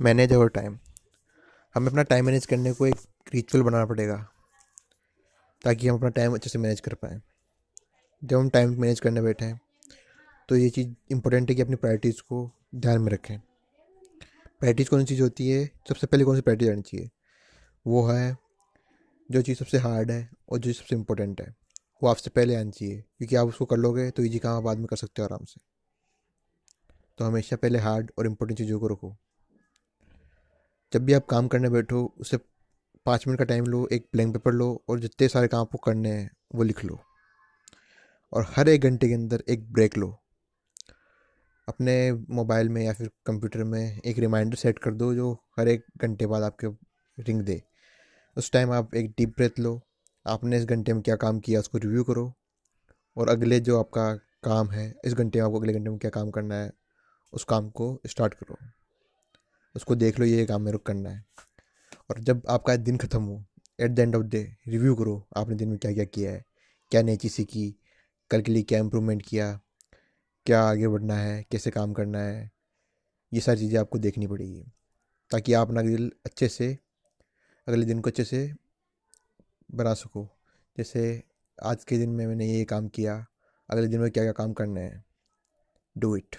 Manage our time. हमें अपना time manage करने को एक रिचुअल बनाना पड़ेगा, ताकि हम अपना टाइम अच्छे से मैनेज कर पाएँ। जब हम टाइम मैनेज करने बैठे हैं तो ये चीज़ इंपॉर्टेंट है कि अपनी प्रायोरिटीज़ को ध्यान में रखें। प्रायोरिटीज़ कौन सी चीज़ होती है? सबसे पहले कौन सी प्रायोरिटी आनी चाहिए? वो है, जो चीज़ सबसे हार्ड है और जो चीज़ सबसे इम्पोर्टेंट है, वो आपसे पहले आनी चाहिए, क्योंकि आप उसको कर लोगे तो ईजी काम आप बाद में कर सकते हो आराम से। तो हमेशा पहले हार्ड और इम्पोर्टेंट चीज़ों को रखो। जब भी आप काम करने बैठो उससे पाँच मिनट का टाइम लो, एक ब्लैंक पेपर लो और जितने सारे काम आपको करने हैं, वो लिख लो। और हर एक घंटे के अंदर एक ब्रेक लो। अपने मोबाइल में या फिर कंप्यूटर में एक रिमाइंडर सेट कर दो, जो हर एक घंटे बाद आपके रिंग दे। उस टाइम आप एक डीप ब्रेथ लो। आपने इस घंटे में क्या काम किया, उसको रिव्यू करो। और अगले जो आपका काम है, इस घंटे में आपको अगले घंटे में क्या काम करना है, उस काम को स्टार्ट करो। उसको देख लो, ये काम मेरे को करना है। और जब आपका दिन ख़त्म हो at the end of day review करो, आपने दिन में क्या क्या किया है, क्या नई चीज़ सीखी कल के लिए क्या इम्प्रूवमेंट किया, क्या आगे बढ़ना है, कैसे काम करना है, ये सारी चीज़ें आपको देखनी पड़ेगी। ताकि आप अपना दिल अच्छे से, अगले दिन को अच्छे से बना सको। जैसे आज के दिन में मैंने ये काम किया, अगले दिन में क्या क्या काम करना है डू इट